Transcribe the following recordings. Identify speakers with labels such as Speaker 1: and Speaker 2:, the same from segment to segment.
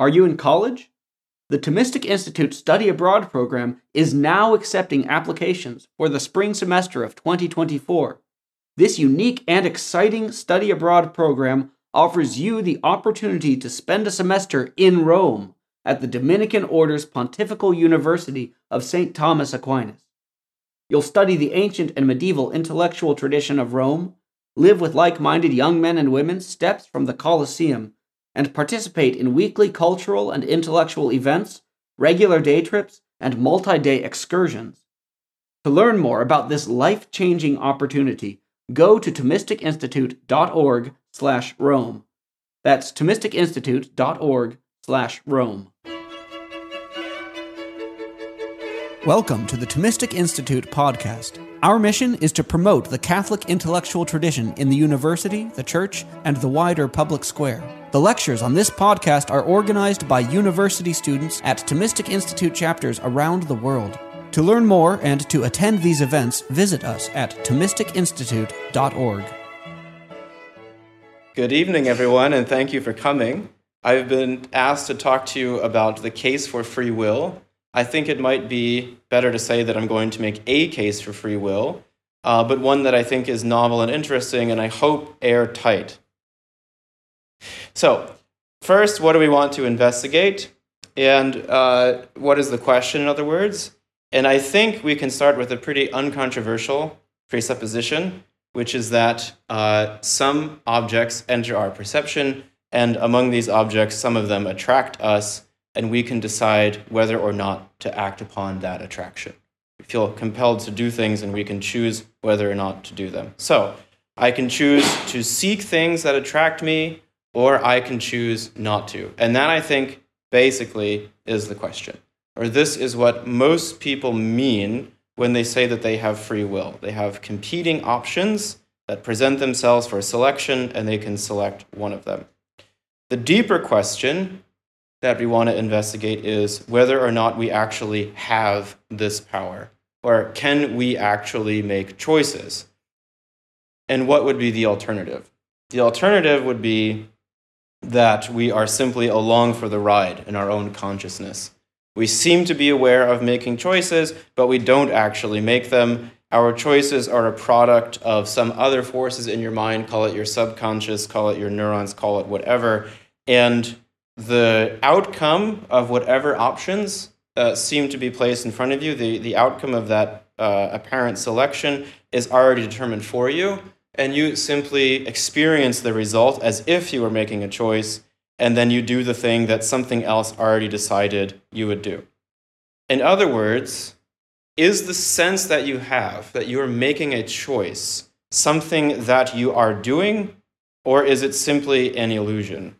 Speaker 1: Are you in college? The Thomistic Institute Study Abroad program is now accepting applications for the spring semester of 2024. This unique and exciting study abroad program offers you the opportunity to spend a semester in Rome at the Dominican Order's Pontifical University of St. Thomas Aquinas. You'll study the ancient and medieval intellectual tradition of Rome, live with like minded young men and women steps from the Colosseum and participate in weekly cultural and intellectual events, regular day trips, and multi day excursions. To learn more about this life changing opportunity, go to ThomisticInstitute.org slash Rome. That's ThomisticInstitute.org slash Rome. Welcome to the Thomistic Institute podcast. Our mission is to promote the Catholic intellectual tradition in the university, the church, and the wider public square. The lectures on this podcast are organized by university students at Thomistic Institute chapters around the world. To learn more and to attend these events, visit us at ThomisticInstitute.org.
Speaker 2: Good evening, everyone, and thank you for coming. I've been asked to talk to you about the case for free will I think it might be better to say that I'm going to make a case for free will, uh, but one that I think is novel and interesting, and I hope airtight. So, first, what do we want to investigate? And uh, what is the question, in other words? And I think we can start with a pretty uncontroversial presupposition, which is that uh, some objects enter our perception, and among these objects, some of them attract us, and we can decide whether or not to act upon that attraction. We feel compelled to do things and we can choose whether or not to do them. So, I can choose to seek things that attract me, or I can choose not to. And that, I think, basically is the question. Or this is what most people mean when they say that they have free will. They have competing options that present themselves for selection, and they can select one of them. The deeper question that we want to investigate is whether or not we actually have this power, or can we actually make choices? And what would be the alternative? The alternative would be that we are simply along for the ride in our own consciousness. We seem to be aware of making choices, but we don't actually make them. Our choices are a product of some other forces in your mind, call it your subconscious, call it your neurons, call it whatever. And the outcome of whatever options uh, seem to be placed in front of you, the, the outcome of that uh, apparent selection is already determined for you, and you simply experience the result as if you were making a choice, and then you do the thing that something else already decided you would do. In other words, is the sense that you have that you are making a choice something that you are doing, or is it simply an illusion?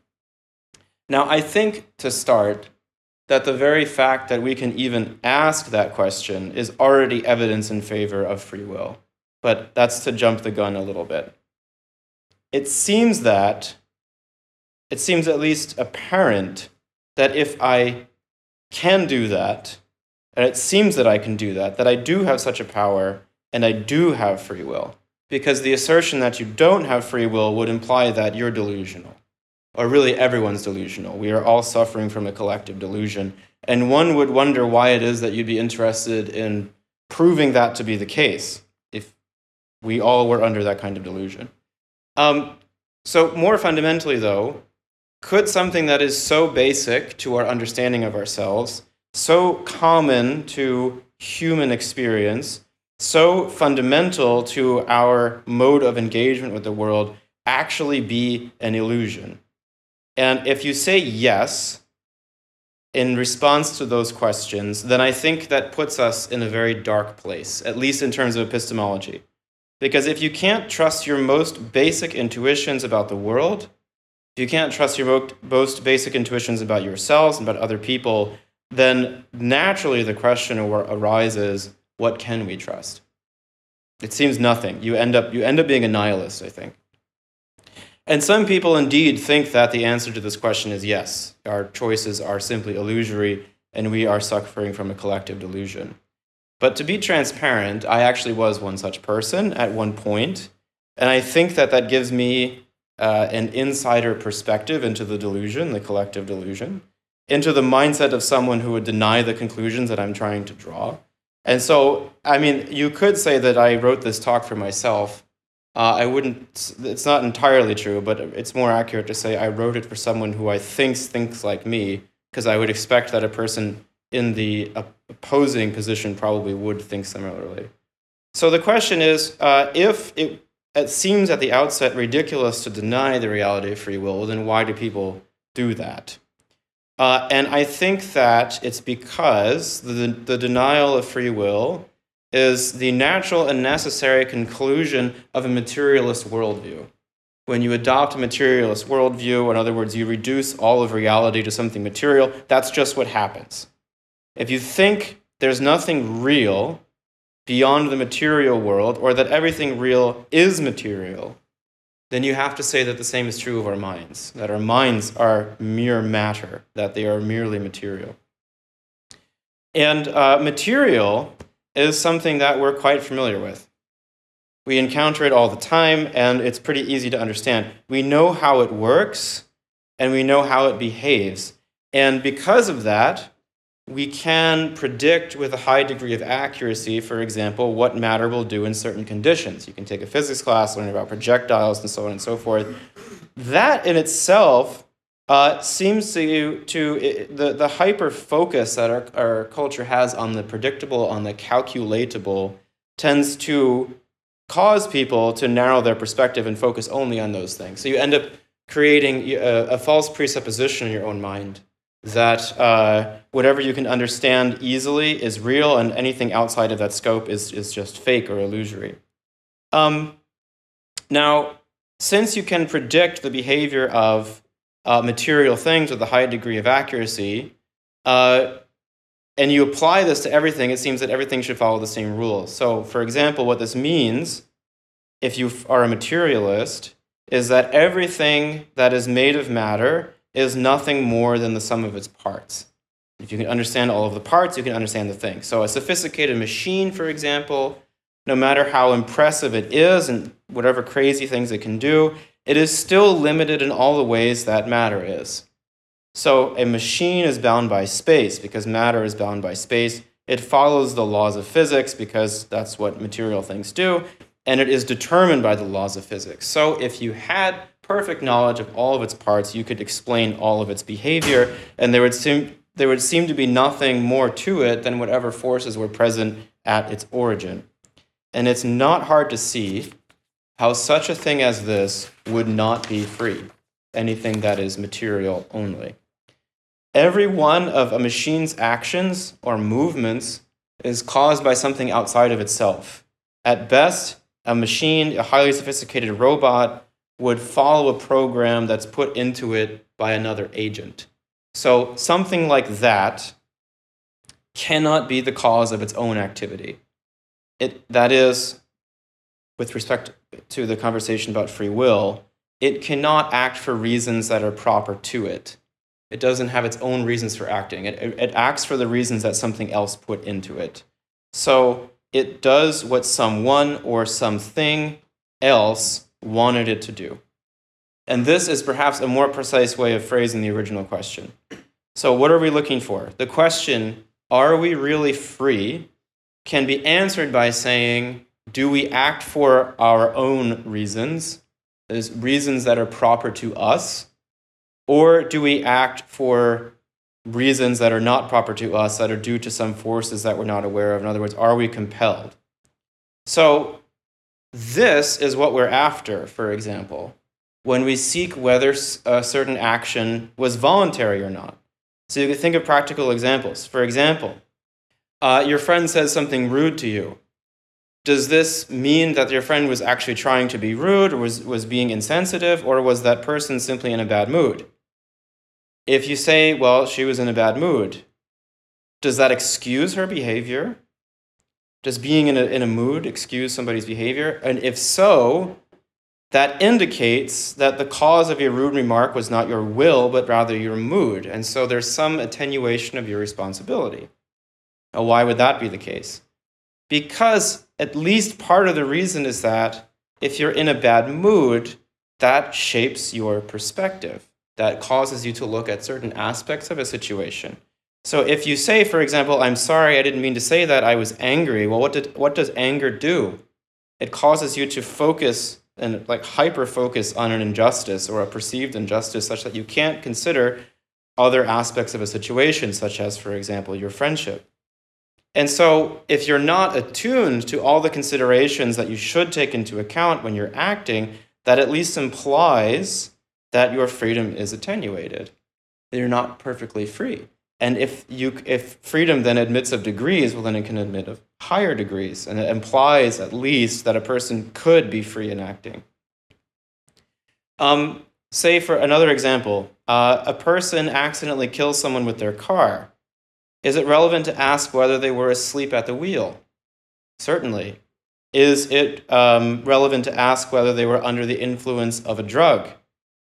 Speaker 2: Now, I think to start, that the very fact that we can even ask that question is already evidence in favor of free will. But that's to jump the gun a little bit. It seems that, it seems at least apparent that if I can do that, and it seems that I can do that, that I do have such a power and I do have free will. Because the assertion that you don't have free will would imply that you're delusional or really everyone's delusional. We are all suffering from a collective delusion. And one would wonder why it is that you'd be interested in proving that to be the case if we all were under that kind of delusion. Um, so, more fundamentally, though, could something that is so basic to our understanding of ourselves, so common to human experience, so fundamental to our mode of engagement with the world, actually be an illusion? And if you say yes in response to those questions, then I think that puts us in a very dark place, at least in terms of epistemology. Because if you can't trust your most basic intuitions about the world, if you can't trust your most basic intuitions about yourselves and about other people, then naturally the question arises what can we trust? It seems nothing. You end up, you end up being a nihilist, I think. And some people indeed think that the answer to this question is yes. Our choices are simply illusory and we are suffering from a collective delusion. But to be transparent, I actually was one such person at one point, and I think that that gives me uh, an insider perspective into the delusion, the collective delusion. into the mindset of someone who would deny the conclusions that I'm trying to draw. And so, I mean, you could say that I wrote this talk for myself. Uh, I wouldn't, it's not entirely true, but it's more accurate to say I wrote it for someone who I think thinks like me, because I would expect that a person in the opposing position probably would think similarly. So the question is uh, if it, it seems at the outset ridiculous to deny the reality of free will, then why do people do that? Uh, and I think that it's because the, the denial of free will is the natural and necessary conclusion of a materialist worldview. When you adopt a materialist worldview, in other words, you reduce all of reality to something material, that's just what happens. If you think there's nothing real beyond the material world, or that everything real is material, then you have to say that the same is true of our minds, that our minds are mere matter, that they are merely material. And uh, material is something that we're quite familiar with. We encounter it all the time, and it's pretty easy to understand. We know how it works, and we know how it behaves. And because of that, we can predict with a high degree of accuracy, for example, what matter will do in certain conditions. You can take a physics class, learn about projectiles, and so on and so forth. That in itself uh, seems to, to the, the hyper focus that our, our culture has on the predictable, on the calculatable, tends to cause people to narrow their perspective and focus only on those things. So you end up creating a, a false presupposition in your own mind that uh, whatever you can understand easily is real and anything outside of that scope is, is just fake or illusory. Um, now, since you can predict the behavior of uh, material things with a high degree of accuracy, uh, and you apply this to everything, it seems that everything should follow the same rules. So, for example, what this means, if you are a materialist, is that everything that is made of matter is nothing more than the sum of its parts. If you can understand all of the parts, you can understand the thing. So, a sophisticated machine, for example, no matter how impressive it is and whatever crazy things it can do, it is still limited in all the ways that matter is. So, a machine is bound by space because matter is bound by space. It follows the laws of physics because that's what material things do, and it is determined by the laws of physics. So, if you had perfect knowledge of all of its parts, you could explain all of its behavior, and there would seem there would seem to be nothing more to it than whatever forces were present at its origin. And it's not hard to see how such a thing as this would not be free, anything that is material only. Every one of a machine's actions or movements is caused by something outside of itself. At best, a machine, a highly sophisticated robot, would follow a program that's put into it by another agent. So something like that cannot be the cause of its own activity. It, that is, with respect to the conversation about free will, it cannot act for reasons that are proper to it. It doesn't have its own reasons for acting. It, it, it acts for the reasons that something else put into it. So it does what someone or something else wanted it to do. And this is perhaps a more precise way of phrasing the original question. So, what are we looking for? The question, are we really free, can be answered by saying, do we act for our own reasons, as reasons that are proper to us, or do we act for reasons that are not proper to us, that are due to some forces that we're not aware of? In other words, are we compelled? So, this is what we're after, for example, when we seek whether a certain action was voluntary or not. So you can think of practical examples. For example, uh, your friend says something rude to you. Does this mean that your friend was actually trying to be rude or was, was being insensitive, or was that person simply in a bad mood? If you say, well, she was in a bad mood, does that excuse her behavior? Does being in a, in a mood excuse somebody's behavior? And if so, that indicates that the cause of your rude remark was not your will, but rather your mood. And so there's some attenuation of your responsibility. Now, why would that be the case? Because at least part of the reason is that if you're in a bad mood, that shapes your perspective. that causes you to look at certain aspects of a situation. So if you say, for example, I'm sorry, I didn't mean to say that, I was angry, well, what, did, what does anger do? It causes you to focus and like hyper focus on an injustice or a perceived injustice such that you can't consider other aspects of a situation, such as, for example, your friendship. And so, if you're not attuned to all the considerations that you should take into account when you're acting, that at least implies that your freedom is attenuated. That you're not perfectly free. And if, you, if freedom then admits of degrees, well, then it can admit of higher degrees. And it implies at least that a person could be free in acting. Um, say, for another example, uh, a person accidentally kills someone with their car. Is it relevant to ask whether they were asleep at the wheel? Certainly. Is it um, relevant to ask whether they were under the influence of a drug?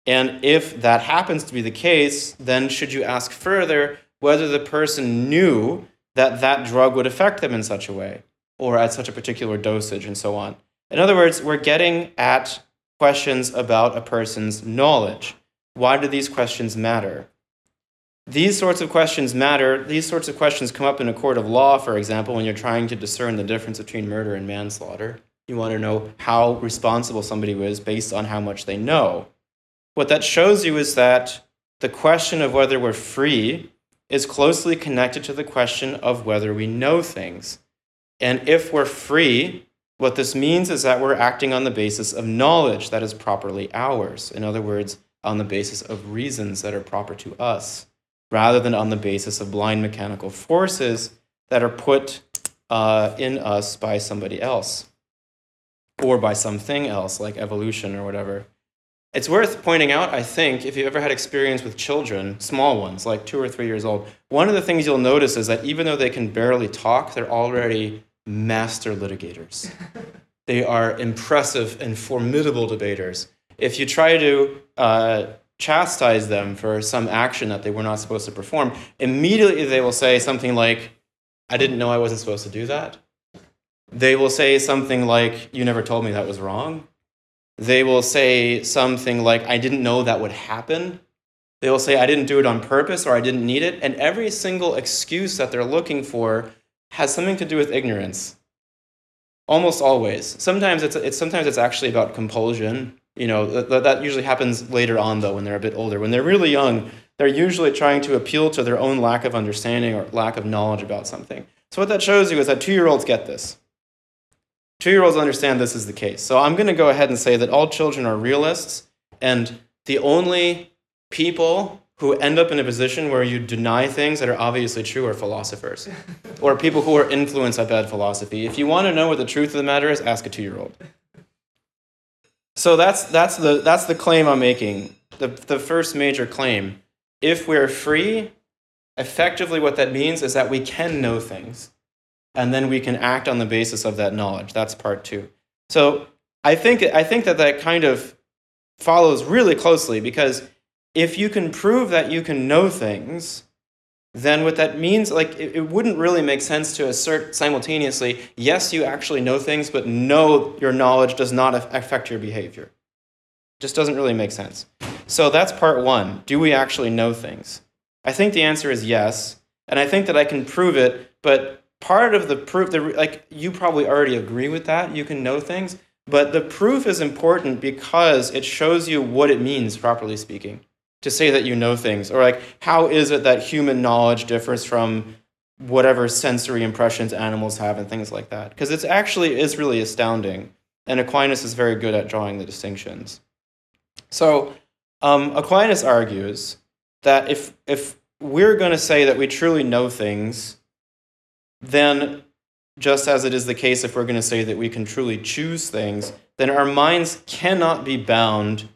Speaker 2: And if that happens to be the case, then should you ask further whether the person knew that that drug would affect them in such a way or at such a particular dosage and so on? In other words, we're getting at questions about a person's knowledge. Why do these questions matter? These sorts of questions matter. These sorts of questions come up in a court of law, for example, when you're trying to discern the difference between murder and manslaughter. You want to know how responsible somebody was based on how much they know. What that shows you is that the question of whether we're free is closely connected to the question of whether we know things. And if we're free, what this means is that we're acting on the basis of knowledge that is properly ours. In other words, on the basis of reasons that are proper to us rather than on the basis of blind mechanical forces that are put uh, in us by somebody else or by something else like evolution or whatever. It's worth pointing out, I think, if you've ever had experience with children, small ones, like two or three years old, one of the things you'll notice is that even though they can barely talk, they're already master litigators. they are impressive and formidable debaters. If you try to uh, chastise them for some action that they were not supposed to perform, immediately they will say something like, I didn't know I wasn't supposed to do that. They will say something like, You never told me that was wrong. They will say something like, I didn't know that would happen. They will say, I didn't do it on purpose or I didn't need it. And every single excuse that they're looking for has something to do with ignorance. Almost always. Sometimes it's, it's, sometimes it's actually about compulsion you know, that, that usually happens later on, though, when they're a bit older. When they're really young, they're usually trying to appeal to their own lack of understanding or lack of knowledge about something. So, what that shows you is that two year olds get this. Two year olds understand this is the case. So, I'm going to go ahead and say that all children are realists, and the only people who end up in a position where you deny things that are obviously true are philosophers or people who are influenced by bad philosophy. If you want to know what the truth of the matter is, ask a two year old. So that's, that's, the, that's the claim I'm making, the, the first major claim. If we're free, effectively what that means is that we can know things, and then we can act on the basis of that knowledge. That's part two. So I think, I think that that kind of follows really closely because if you can prove that you can know things, then what that means, like, it, it, wouldn't really make sense to assert simultaneously, yes, you actually know things, but no, your knowledge does not affect your behavior. It just doesn't really make sense. So that's part one. Do we actually know things? I think the answer is yes, and I think that I can prove it, but part of the proof, the, like, you probably already agree with that, you can know things, but the proof is important because it shows you what it means, properly speaking to say that you know things or like how is it that human knowledge differs from whatever sensory impressions animals have and things like that? Because it's actually is really astounding and aquinas is very good at drawing the distinctions. So um, aquinas argues that if if we're going to say that we truly know things then just as it is the case if we're going to say that we can truly choose things then our minds cannot be bound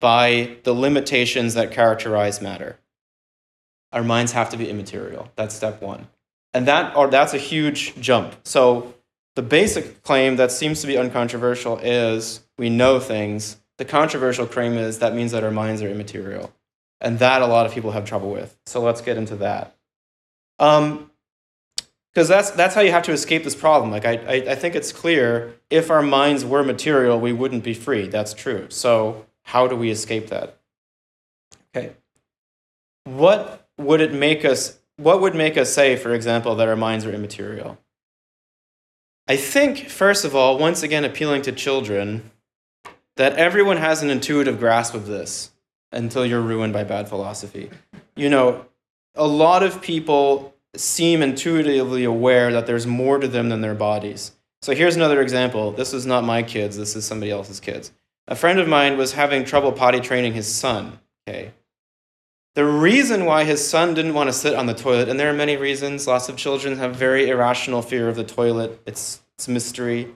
Speaker 2: by the limitations that characterize matter. Our minds have to be immaterial. That's step one. And that, or that's a huge jump. So the basic claim that seems to be uncontroversial is we know things. The controversial claim is that means that our minds are immaterial. And that a lot of people have trouble with. So let's get into that. Um, because that's that's how you have to escape this problem. Like I, I, I think it's clear if our minds were material, we wouldn't be free. That's true. So how do we escape that? Okay. What would it make us what would make us say, for example, that our minds are immaterial? I think, first of all, once again appealing to children, that everyone has an intuitive grasp of this until you're ruined by bad philosophy. You know, a lot of people seem intuitively aware that there's more to them than their bodies. So here's another example. This is not my kids, this is somebody else's kids. A friend of mine was having trouble potty training his son. Okay. The reason why his son didn't want to sit on the toilet, and there are many reasons, lots of children have very irrational fear of the toilet. It's, it's a mystery.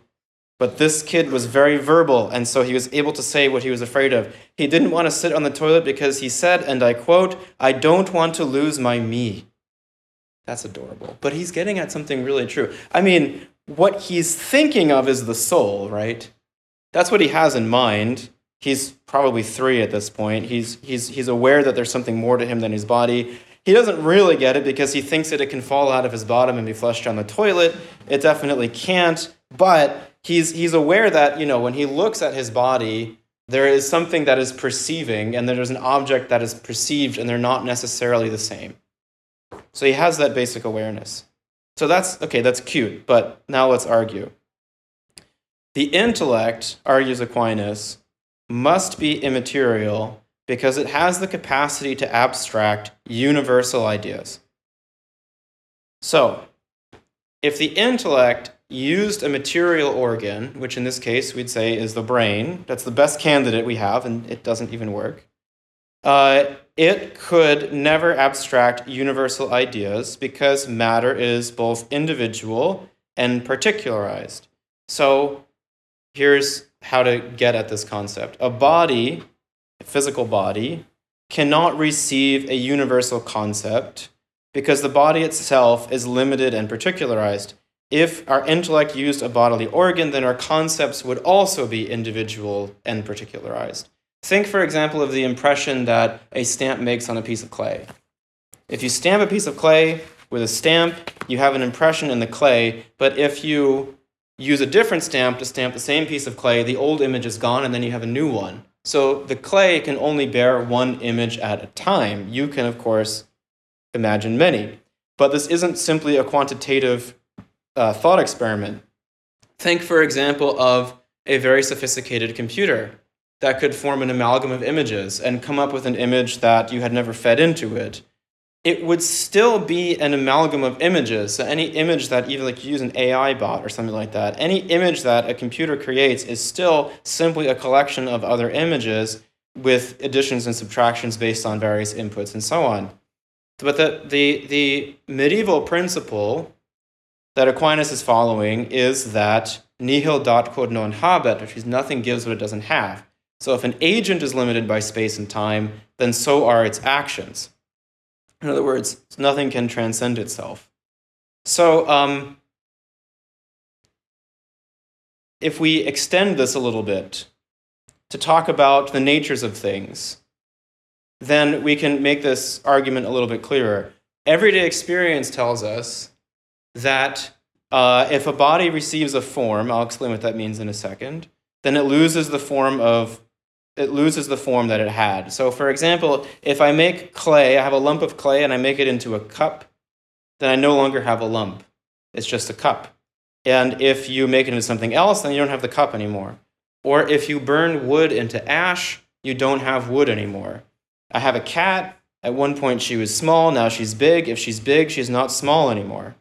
Speaker 2: But this kid was very verbal, and so he was able to say what he was afraid of. He didn't want to sit on the toilet because he said, and I quote, I don't want to lose my me. That's adorable. But he's getting at something really true. I mean, what he's thinking of is the soul, right? That's what he has in mind. He's probably three at this point. He's, he's, he's aware that there's something more to him than his body. He doesn't really get it because he thinks that it can fall out of his bottom and be flushed down the toilet. It definitely can't, but he's, he's aware that, you know, when he looks at his body, there is something that is perceiving, and there's an object that is perceived, and they're not necessarily the same. So he has that basic awareness. So that's okay, that's cute, but now let's argue. The intellect, argues Aquinas, must be immaterial because it has the capacity to abstract universal ideas. So, if the intellect used a material organ, which in this case we'd say is the brain, that's the best candidate we have, and it doesn't even work, uh, it could never abstract universal ideas because matter is both individual and particularized. So here's how to get at this concept a body, a physical body, cannot receive a universal concept because the body itself is limited and particularized. If our intellect used a bodily organ, then our concepts would also be individual and particularized. Think, for example, of the impression that a stamp makes on a piece of clay. If you stamp a piece of clay with a stamp, you have an impression in the clay, but if you use a different stamp to stamp the same piece of clay, the old image is gone and then you have a new one. So the clay can only bear one image at a time. You can, of course, imagine many. But this isn't simply a quantitative uh, thought experiment. Think, for example, of a very sophisticated computer that could form an amalgam of images and come up with an image that you had never fed into it, it would still be an amalgam of images. So any image that even like you use an AI bot or something like that, any image that a computer creates is still simply a collection of other images with additions and subtractions based on various inputs and so on. But the, the, the medieval principle that Aquinas is following is that nihil dat quod non habet, which is nothing gives what it doesn't have. So if an agent is limited by space and time, then so are its actions. In other words, nothing can transcend itself. So um, if we extend this a little bit to talk about the natures of things, then we can make this argument a little bit clearer. Everyday experience tells us that uh, if a body receives a form, I'll explain what that means in a second, then it loses the form of it loses the form that it had. So, for example, if I make clay, I have a lump of clay and I make it into a cup, then I no longer have a lump. It's just a cup. And if you make it into something else, then you don't have the cup anymore. Or if you burn wood into ash, you don't have wood anymore. I have a cat. At one point, she was small. Now she's big. If she's big, she's not small anymore.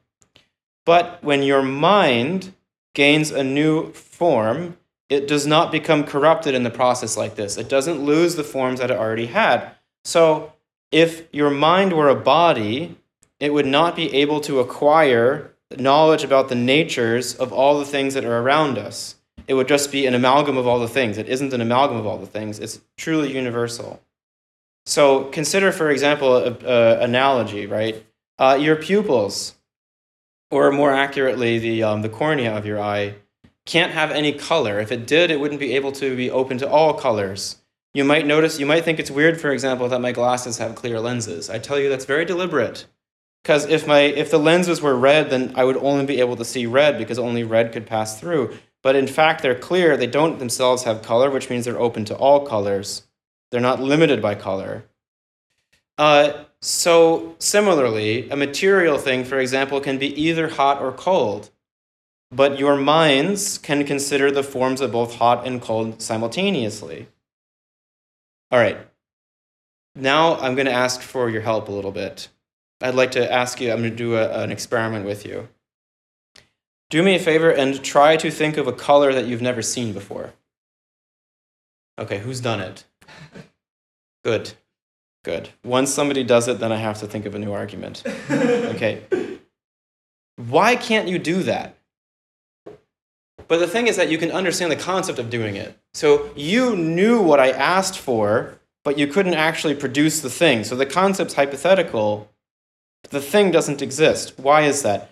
Speaker 2: But when your mind gains a new form, it does not become corrupted in the process like this. It doesn't lose the forms that it already had. So, if your mind were a body, it would not be able to acquire knowledge about the natures of all the things that are around us. It would just be an amalgam of all the things. It isn't an amalgam of all the things, it's truly universal. So, consider, for example, an analogy, right? Uh, your pupils, or more accurately, the, um, the cornea of your eye can't have any color. If it did, it wouldn't be able to be open to all colors. You might notice, you might think it's weird, for example, that my glasses have clear lenses. I tell you that's very deliberate. Because if, my, if the lenses were red, then I would only be able to see red because only red could pass through. But in fact, they're clear. They don't themselves have color, which means they're open to all colors. They're not limited by color. Uh, so, similarly, a material thing, for example, can be either hot or cold, but your minds can consider the forms of both hot and cold simultaneously. All right. Now I'm going to ask for your help a little bit. I'd like to ask you, I'm going to do a, an experiment with you. Do me a favor and try to think of a color that you've never seen before. Okay, who's done it? Good. Good. Once somebody does it, then I have to think of a new argument. Okay. Why can't you do that? But the thing is that you can understand the concept of doing it. So you knew what I asked for, but you couldn't actually produce the thing. So the concept's hypothetical, the thing doesn't exist. Why is that?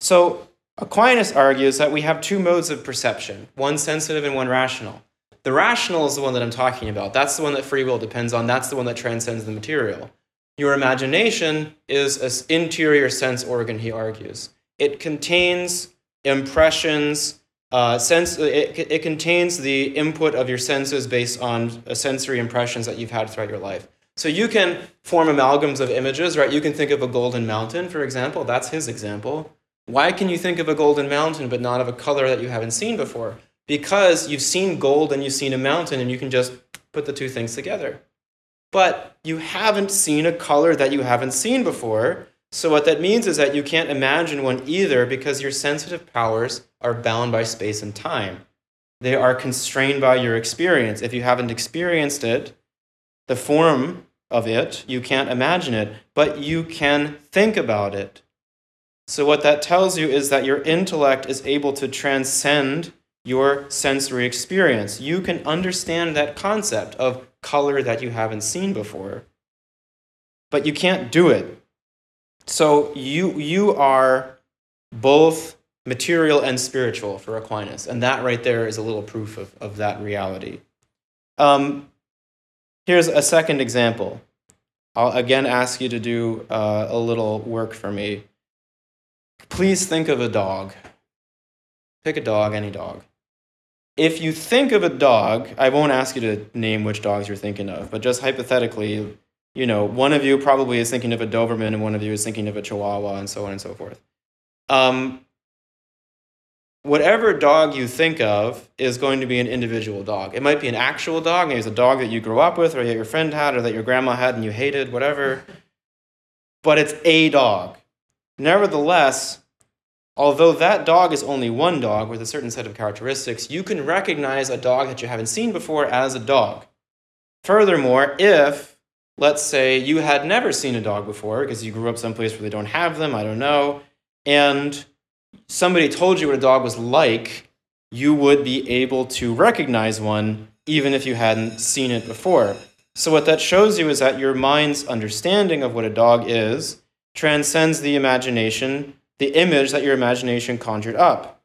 Speaker 2: So Aquinas argues that we have two modes of perception one sensitive and one rational. The rational is the one that I'm talking about. That's the one that free will depends on. That's the one that transcends the material. Your imagination is an interior sense organ, he argues. It contains impressions, uh, sense, it, it contains the input of your senses based on uh, sensory impressions that you've had throughout your life. So you can form amalgams of images, right? You can think of a golden mountain, for example. That's his example. Why can you think of a golden mountain but not of a color that you haven't seen before? because you've seen gold and you've seen a mountain and you can just put the two things together. But you haven't seen a color that you haven't seen before. So, what that means is that you can't imagine one either because your sensitive powers are bound by space and time. They are constrained by your experience. If you haven't experienced it, the form of it, you can't imagine it, but you can think about it. So, what that tells you is that your intellect is able to transcend your sensory experience. You can understand that concept of color that you haven't seen before, but you can't do it. So you, you are both material and spiritual for Aquinas, and that right there is a little proof of, of that reality. Um, here's a second example. I'll again ask you to do uh, a little work for me. Please think of a dog. Pick a dog, any dog if you think of a dog, I won't ask you to name which dogs you're thinking of, but just hypothetically, you know, one of you probably is thinking of a Doberman and one of you is thinking of a Chihuahua and so on and so forth. Um, whatever dog you think of is going to be an individual dog. It might be an actual dog, maybe it's a dog that you grew up with or that your friend had or that your grandma had and you hated, whatever. But it's a dog. Nevertheless, Although that dog is only one dog with a certain set of characteristics, you can recognize a dog that you haven't seen before as a dog. Furthermore, if, let's say, you had never seen a dog before because you grew up someplace where they don't have them, I don't know, and somebody told you what a dog was like, you would be able to recognize one even if you hadn't seen it before. So, what that shows you is that your mind's understanding of what a dog is transcends the imagination the image that your imagination conjured up.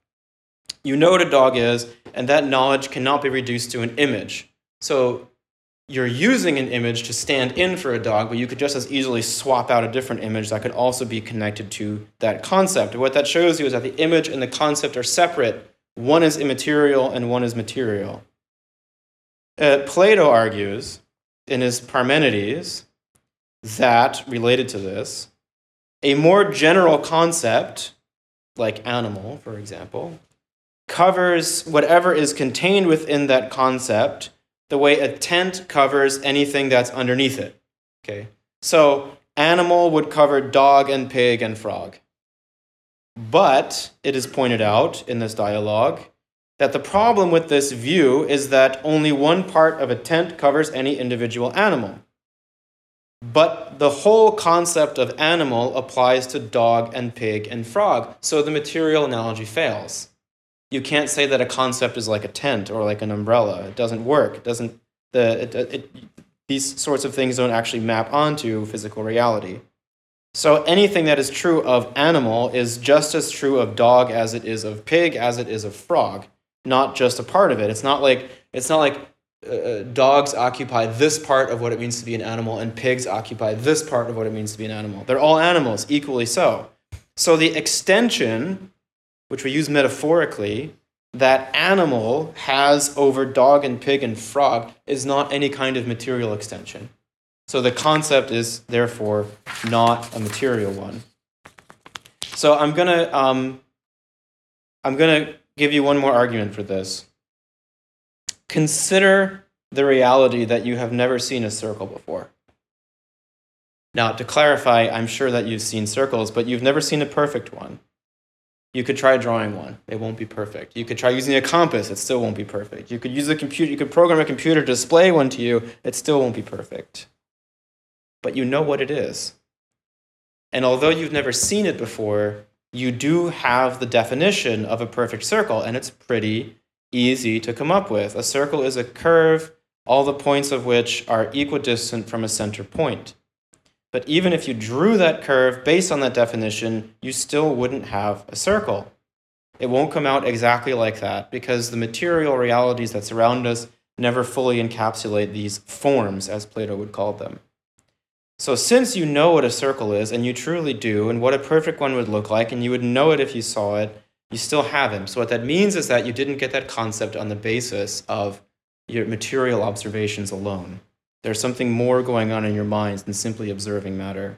Speaker 2: You know what a dog is, and that knowledge cannot be reduced to an image. So you're using an image to stand in for a dog, but you could just as easily swap out a different image that could also be connected to that concept. What that shows you is that the image and the concept are separate. One is immaterial and one is material. Uh, Plato argues in his Parmenides that, related to this, a more general concept, like animal, for example, covers whatever is contained within that concept the way a tent covers anything that's underneath it. Okay? So, animal would cover dog and pig and frog. But it is pointed out in this dialogue that the problem with this view is that only one part of a tent covers any individual animal. But the whole concept of animal applies to dog and pig and frog, so the material analogy fails. You can't say that a concept is like a tent or like an umbrella. It doesn't work. It doesn't. The it, it, these sorts of things don't actually map onto physical reality. So anything that is true of animal is just as true of dog as it is of pig as it is of frog, not just a part of it. It's not like it's not like uh, uh, dogs occupy this part of what it means to be an animal, and pigs occupy this part of what it means to be an animal. They're all animals, equally so. So the extension, which we use metaphorically, that animal has over dog and pig and frog is not any kind of material extension. So the concept is therefore not a material one. So I'm gonna um, I'm gonna give you one more argument for this. Consider the reality that you have never seen a circle before. Now, to clarify, I'm sure that you've seen circles, but you've never seen a perfect one. You could try drawing one. It won't be perfect. You could try using a compass. It still won't be perfect. You could use a computer. You could program a computer to display one to you. It still won't be perfect. But you know what it is. And although you've never seen it before, you do have the definition of a perfect circle, and it's pretty easy to come up with. A circle is a curve, all the points of which are equidistant from a center point. But even if you drew that curve based on that definition, you still wouldn't have a circle. It won't come out exactly like that because the material realities that surround us never fully encapsulate these forms, as Plato would call them. So, since you know what a circle is, and you truly do, and what a perfect one would look like, and you would know it if you saw it, you still haven't. So, what that means is that you didn't get that concept on the basis of your material observations alone. There's something more going on in your minds than simply observing matter.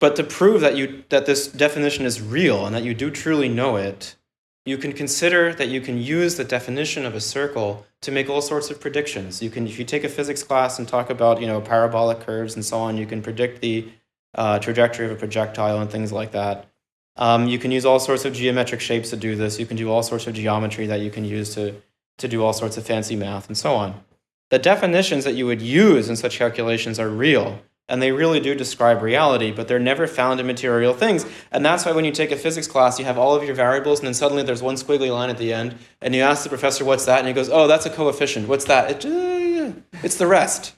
Speaker 2: But to prove that, you, that this definition is real and that you do truly know it, you can consider that you can use the definition of a circle to make all sorts of predictions. You can, if you take a physics class and talk about you know parabolic curves and so on, you can predict the uh, trajectory of a projectile and things like that. Um, you can use all sorts of geometric shapes to do this. You can do all sorts of geometry that you can use to, to do all sorts of fancy math and so on the definitions that you would use in such calculations are real and they really do describe reality, but they're never found in material things. And that's why when you take a physics class, you have all of your variables, and then suddenly there's one squiggly line at the end, and you ask the professor, What's that? And he goes, Oh, that's a coefficient. What's that? It, uh, it's the rest.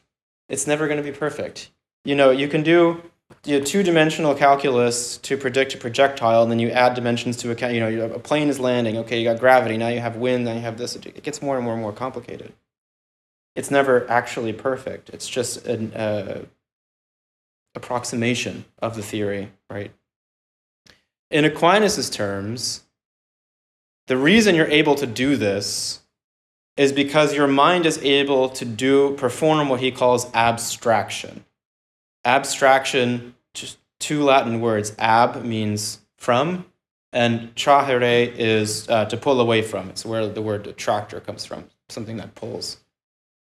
Speaker 2: It's never going to be perfect. You know, you can do you know, two dimensional calculus to predict a projectile, and then you add dimensions to a, you know, a plane is landing. Okay, you got gravity, now you have wind, now you have this. It gets more and more and more complicated it's never actually perfect. It's just an uh, approximation of the theory, right? In Aquinas' terms, the reason you're able to do this is because your mind is able to do perform what he calls abstraction. Abstraction, just two Latin words. Ab means from, and trahere is uh, to pull away from. It's where the word tractor comes from, something that pulls.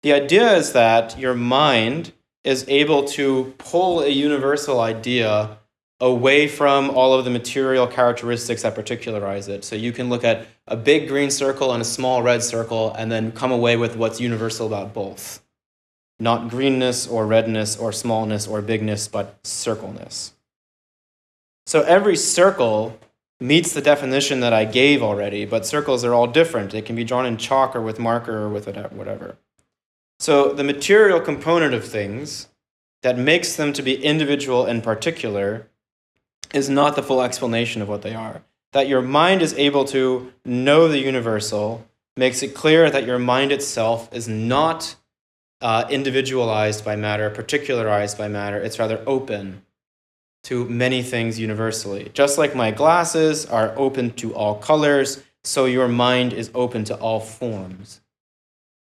Speaker 2: The idea is that your mind is able to pull a universal idea away from all of the material characteristics that particularize it. So you can look at a big green circle and a small red circle and then come away with what's universal about both. Not greenness or redness or smallness or bigness, but circleness. So every circle meets the definition that I gave already, but circles are all different. They can be drawn in chalk or with marker or with whatever. So the material component of things that makes them to be individual and particular is not the full explanation of what they are. That your mind is able to know the universal makes it clear that your mind itself is not uh, individualized by matter, particularized by matter. It's rather open to many things universally. Just like my glasses are open to all colors, so your mind is open to all forms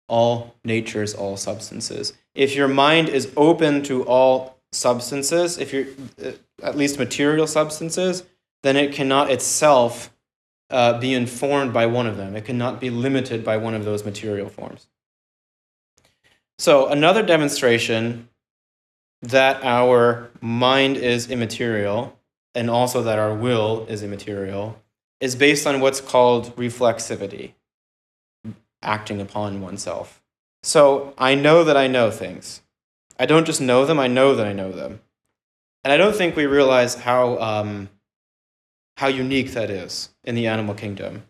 Speaker 2: all natures, all substances. If your mind is open to all substances, if you're uh, at least material substances, then it cannot itself uh, be informed by one of them. It cannot be limited by one of those material forms. So, another demonstration that our mind is immaterial and also that our will is immaterial is based on what's called reflexivity acting upon oneself. So I know that I know things. I don't just know them, I know that I know them. And I don't think we realize how, um, how unique that is in the animal kingdom.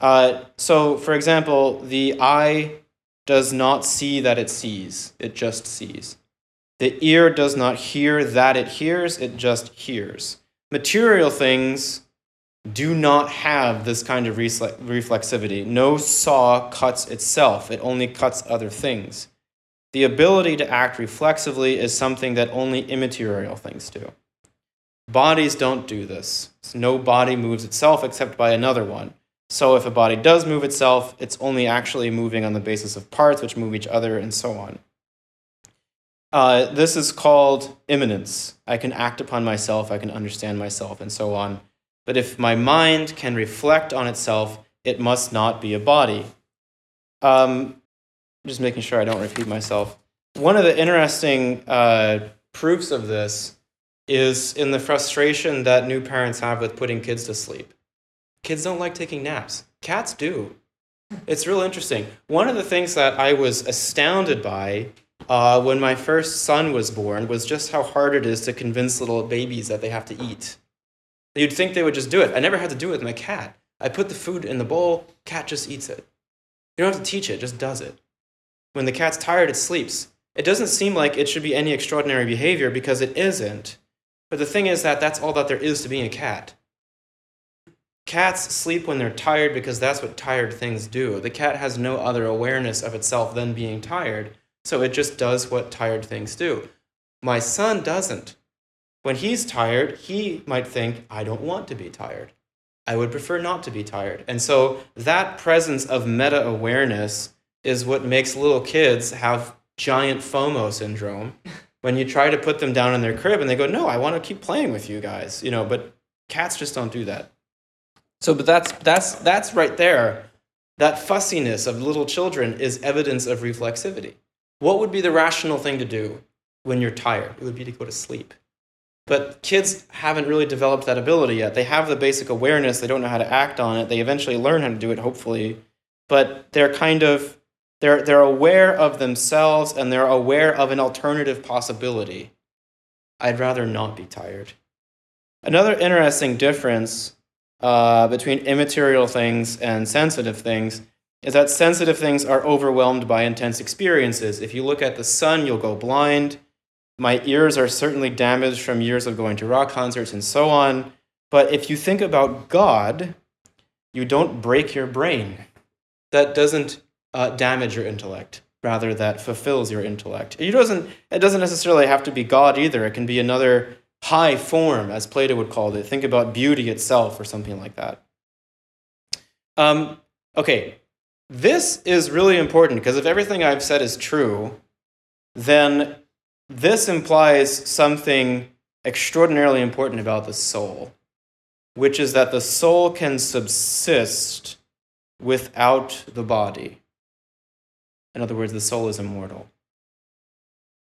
Speaker 2: Uh, so, for example, the eye does not see that it sees, it just sees. The ear does not hear that it hears, it just hears. Material things do not have this kind of reflexivity. No saw cuts itself, it only cuts other things. The ability to act reflexively is something that only immaterial things do. Bodies don't do this. No body moves itself except by another one. So if a body does move itself, it's only actually moving on the basis of parts which move each other and so on. uh, this is called immanence. I can act upon myself, I can understand myself, and so on. But if my mind can reflect on itself, it must not be a body. Um, just making sure I don't repeat myself. One of the interesting uh, proofs of this is in the frustration that new parents have with putting kids to sleep. Kids don't like taking naps, cats do. It's real interesting. One of the things that I was astounded by uh, when my first son was born was just how hard it is to convince little babies that they have to eat. You'd think they would just do it. I never had to do it with my cat. I put the food in the bowl, cat just eats it. You don't have to teach it, just does it. When the cat's tired, it sleeps. It doesn't seem like it should be any extraordinary behavior because it isn't. But the thing is that that's all that there is to being a cat. Cats sleep when they're tired because that's what tired things do. The cat has no other awareness of itself than being tired, so it just does what tired things do. My son doesn't. When he's tired, he might think, I don't want to be tired. I would prefer not to be tired. And so that presence of meta awareness is what makes little kids have giant FOMO syndrome. When you try to put them down in their crib and they go, No, I want to keep playing with you guys, you know, but cats just don't do that. So, but that's, that's, that's right there. That fussiness of little children is evidence of reflexivity. What would be the rational thing to do when you're tired? It would be to go to sleep. But kids haven't really developed that ability yet. They have the basic awareness, they don't know how to act on it. They eventually learn how to do it, hopefully. But they're kind of they're, they're aware of themselves and they're aware of an alternative possibility. I'd rather not be tired. Another interesting difference uh, between immaterial things and sensitive things is that sensitive things are overwhelmed by intense experiences. If you look at the sun, you'll go blind. My ears are certainly damaged from years of going to rock concerts and so on. But if you think about God, you don't break your brain. That doesn't uh, damage your intellect, rather that fulfills your intellect. It doesn't, it doesn't necessarily have to be God either. It can be another high form, as Plato would call it. Think about beauty itself or something like that. Um, okay, this is really important because if everything I've said is true, then this implies something extraordinarily important about the soul, which is that the soul can subsist without the body. In other words, the soul is immortal.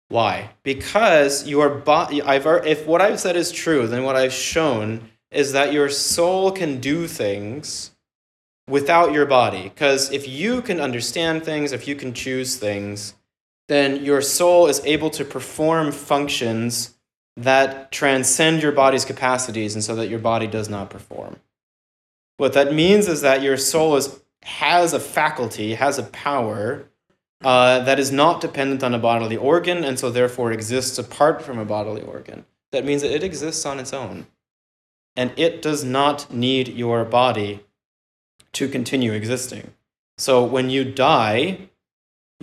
Speaker 2: Why? Because your body, I've, if what I've said is true, then what I've shown is that your soul can do things without your body. Because if you can understand things, if you can choose things, then your soul is able to perform functions that transcend your body's capacities and so that your body does not perform. What that means is that your soul is, has a faculty, has a power uh, that is not dependent on a bodily organ and so therefore exists apart from a bodily organ. That means that it exists on its own. And it does not need your body to continue existing. So when you die,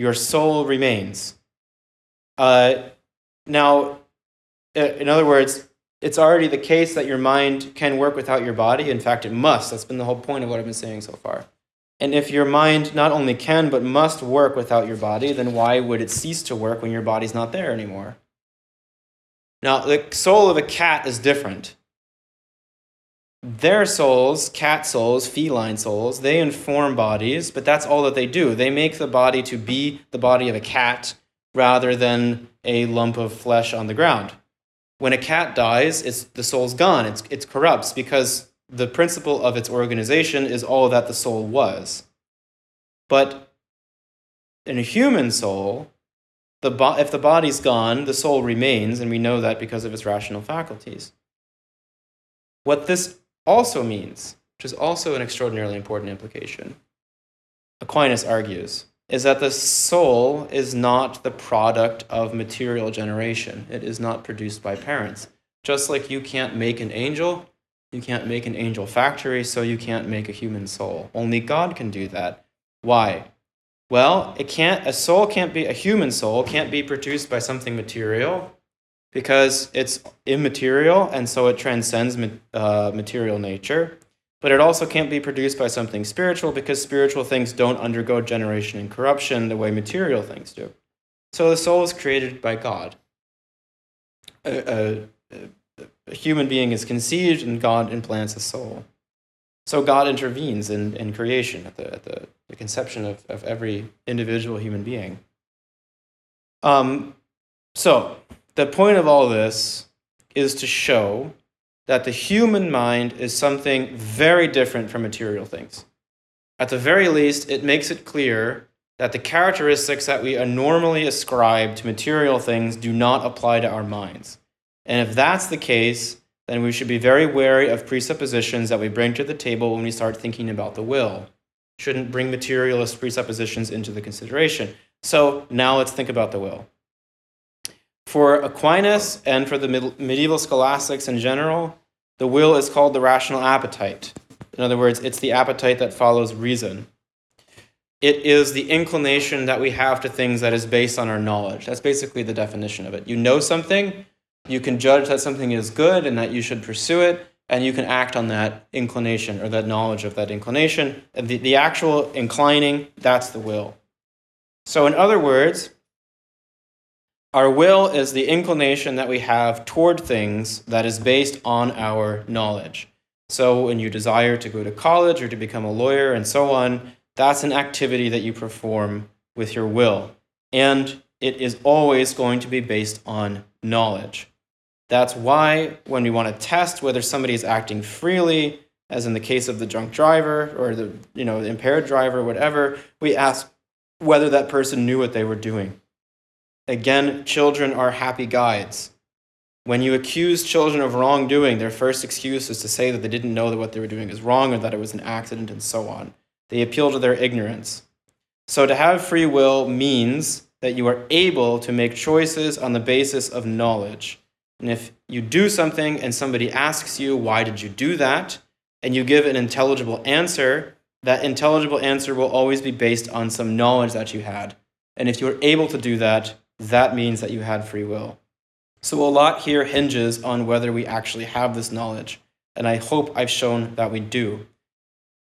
Speaker 2: your soul remains. Uh, now, in other words, it's already the case that your mind can work without your body. In fact, it must. That's been the whole point of what I've been saying so far. And if your mind not only can but must work without your body, then why would it cease to work when your body's not there anymore? Now, the soul of a cat is different. Their souls, cat souls, feline souls, they inform bodies, but that's all that they do. They make the body to be the body of a cat rather than a lump of flesh on the ground. When a cat dies, it's, the soul's gone, it's, it corrupts because the principle of its organization is all that the soul was. But in a human soul, the bo- if the body's gone, the soul remains, and we know that because of its rational faculties. What this also means, which is also an extraordinarily important implication, Aquinas argues, is that the soul is not the product of material generation. It is not produced by parents. Just like you can't make an angel, you can't make an angel factory, so you can't make a human soul. Only God can do that. Why? Well, it can't a soul can't be a human soul can't be produced by something material because it's immaterial and so it transcends uh, material nature. But it also can't be produced by something spiritual because spiritual things don't undergo generation and corruption the way material things do. So the soul is created by God. A, a, a human being is conceived and God implants a soul. So God intervenes in, in creation at the, at the, the conception of, of every individual human being. Um, so the point of all this is to show that the human mind is something very different from material things. At the very least, it makes it clear that the characteristics that we normally ascribe to material things do not apply to our minds. And if that's the case, then we should be very wary of presuppositions that we bring to the table when we start thinking about the will. Shouldn't bring materialist presuppositions into the consideration. So now let's think about the will. For Aquinas and for the medieval scholastics in general, the will is called the rational appetite. In other words, it's the appetite that follows reason. It is the inclination that we have to things that is based on our knowledge. That's basically the definition of it. You know something, you can judge that something is good and that you should pursue it, and you can act on that inclination or that knowledge of that inclination. The, the actual inclining, that's the will. So, in other words, our will is the inclination that we have toward things that is based on our knowledge. So, when you desire to go to college or to become a lawyer and so on, that's an activity that you perform with your will. And it is always going to be based on knowledge. That's why, when we want to test whether somebody is acting freely, as in the case of the drunk driver or the, you know, impaired driver, whatever, we ask whether that person knew what they were doing. Again, children are happy guides. When you accuse children of wrongdoing, their first excuse is to say that they didn't know that what they were doing is wrong or that it was an accident and so on. They appeal to their ignorance. So to have free will means that you are able to make choices on the basis of knowledge. And if you do something and somebody asks you, why did you do that? And you give an intelligible answer, that intelligible answer will always be based on some knowledge that you had. And if you are able to do that, that means that you had free will. So a lot here hinges on whether we actually have this knowledge, and I hope I've shown that we do.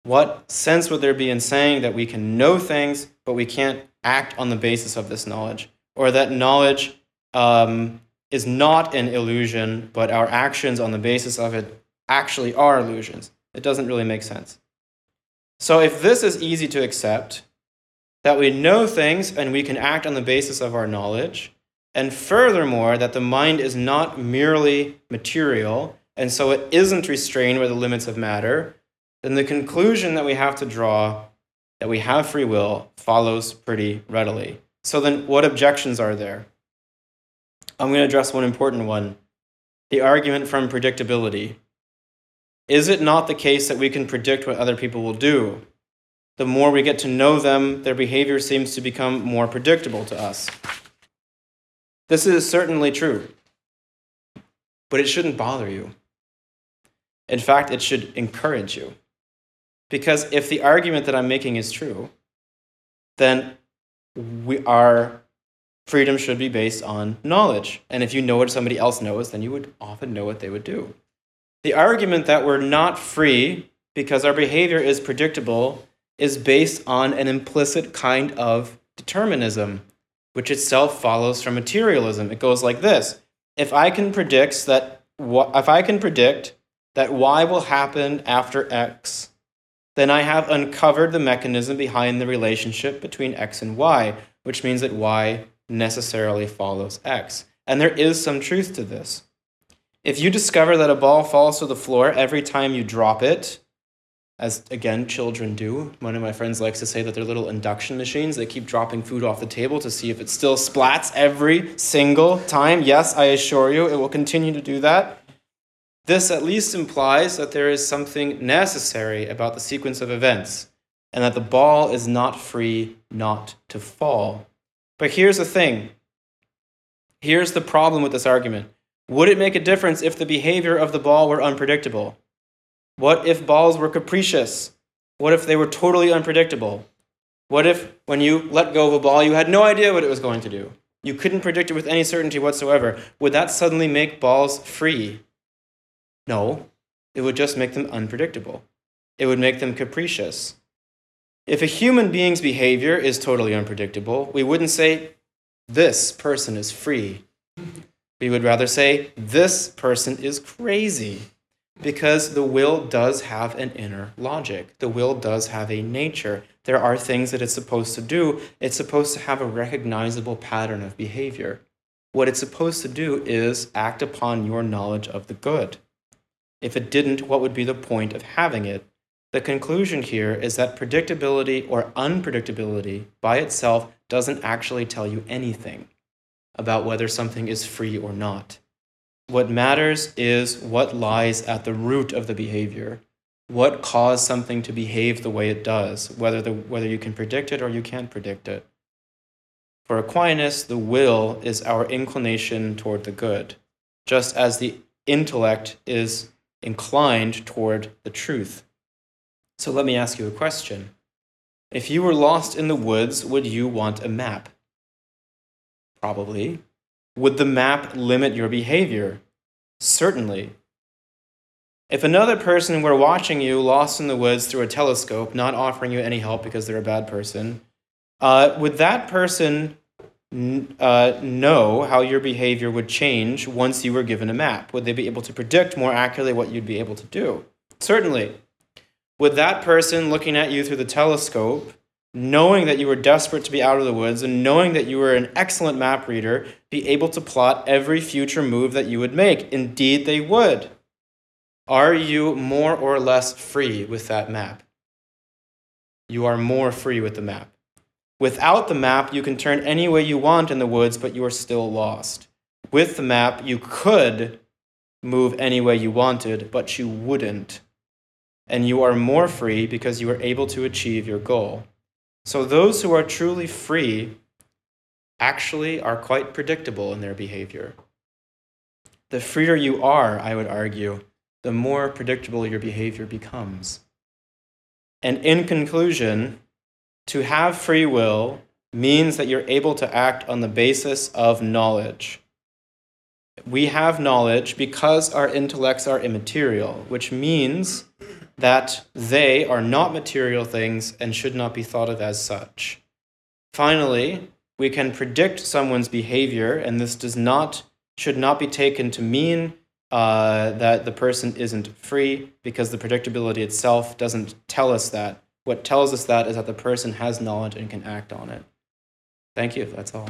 Speaker 2: What sense would there be in saying that we can know things, but we can't act on the basis of this knowledge? Or that knowledge um, is not an illusion, but our actions on the basis of it actually are illusions? It doesn't really make sense. So if this is easy to accept, that we know things and we can act on the basis of our knowledge. And furthermore, that the mind is not merely material, and so it isn't restrained by the limits of matter, then the conclusion that we have to draw that we have free will follows pretty readily. So then, what objections are there? I'm going to address one important one the argument from predictability. Is it not the case that we can predict what other people will do? The more we get to know them, their behavior seems to become more predictable to us. This is certainly true, but it shouldn't bother you. In fact, it should encourage you. Because if the argument that I'm making is true, then we, our freedom should be based on knowledge. And if you know what somebody else knows, then you would often know what they would do. The argument that we're not free because our behavior is predictable is based on an implicit kind of determinism, which itself follows from materialism. It goes like this: If I can predict that, if I can predict that Y will happen after X, then I have uncovered the mechanism behind the relationship between X and Y, which means that Y necessarily follows X. And there is some truth to this. If you discover that a ball falls to the floor every time you drop it, as again children do. One of my friends likes to say that they're little induction machines. They keep dropping food off the table to see if it still splats every single time. Yes, I assure you, it will continue to do that. This at least implies that there is something necessary about the sequence of events, and that the ball is not free not to fall. But here's the thing here's the problem with this argument. Would it make a difference if the behavior of the ball were unpredictable? What if balls were capricious? What if they were totally unpredictable? What if, when you let go of a ball, you had no idea what it was going to do? You couldn't predict it with any certainty whatsoever. Would that suddenly make balls free? No, it would just make them unpredictable. It would make them capricious. If a human being's behavior is totally unpredictable, we wouldn't say, this person is free. We would rather say, this person is crazy. Because the will does have an inner logic. The will does have a nature. There are things that it's supposed to do. It's supposed to have a recognizable pattern of behavior. What it's supposed to do is act upon your knowledge of the good. If it didn't, what would be the point of having it? The conclusion here is that predictability or unpredictability by itself doesn't actually tell you anything about whether something is free or not. What matters is what lies at the root of the behavior. What caused something to behave the way it does, whether, the, whether you can predict it or you can't predict it. For Aquinas, the will is our inclination toward the good, just as the intellect is inclined toward the truth. So let me ask you a question. If you were lost in the woods, would you want a map? Probably. Would the map limit your behavior? Certainly. If another person were watching you lost in the woods through a telescope, not offering you any help because they're a bad person, uh, would that person uh, know how your behavior would change once you were given a map? Would they be able to predict more accurately what you'd be able to do? Certainly. Would that person looking at you through the telescope, knowing that you were desperate to be out of the woods and knowing that you were an excellent map reader, be able to plot every future move that you would make? Indeed, they would. Are you more or less free with that map? You are more free with the map. Without the map, you can turn any way you want in the woods, but you are still lost. With the map, you could move any way you wanted, but you wouldn't. And you are more free because you are able to achieve your goal. So, those who are truly free actually are quite predictable in their behavior. The freer you are, I would argue, the more predictable your behavior becomes. And in conclusion, to have free will means that you're able to act on the basis of knowledge. We have knowledge because our intellects are immaterial, which means that they are not material things and should not be thought of as such. Finally, we can predict someone's behavior, and this does not should not be taken to mean uh, that the person isn't free because the predictability itself doesn't tell us that. What tells us that is that the person has knowledge and can act on it. Thank you. That's all.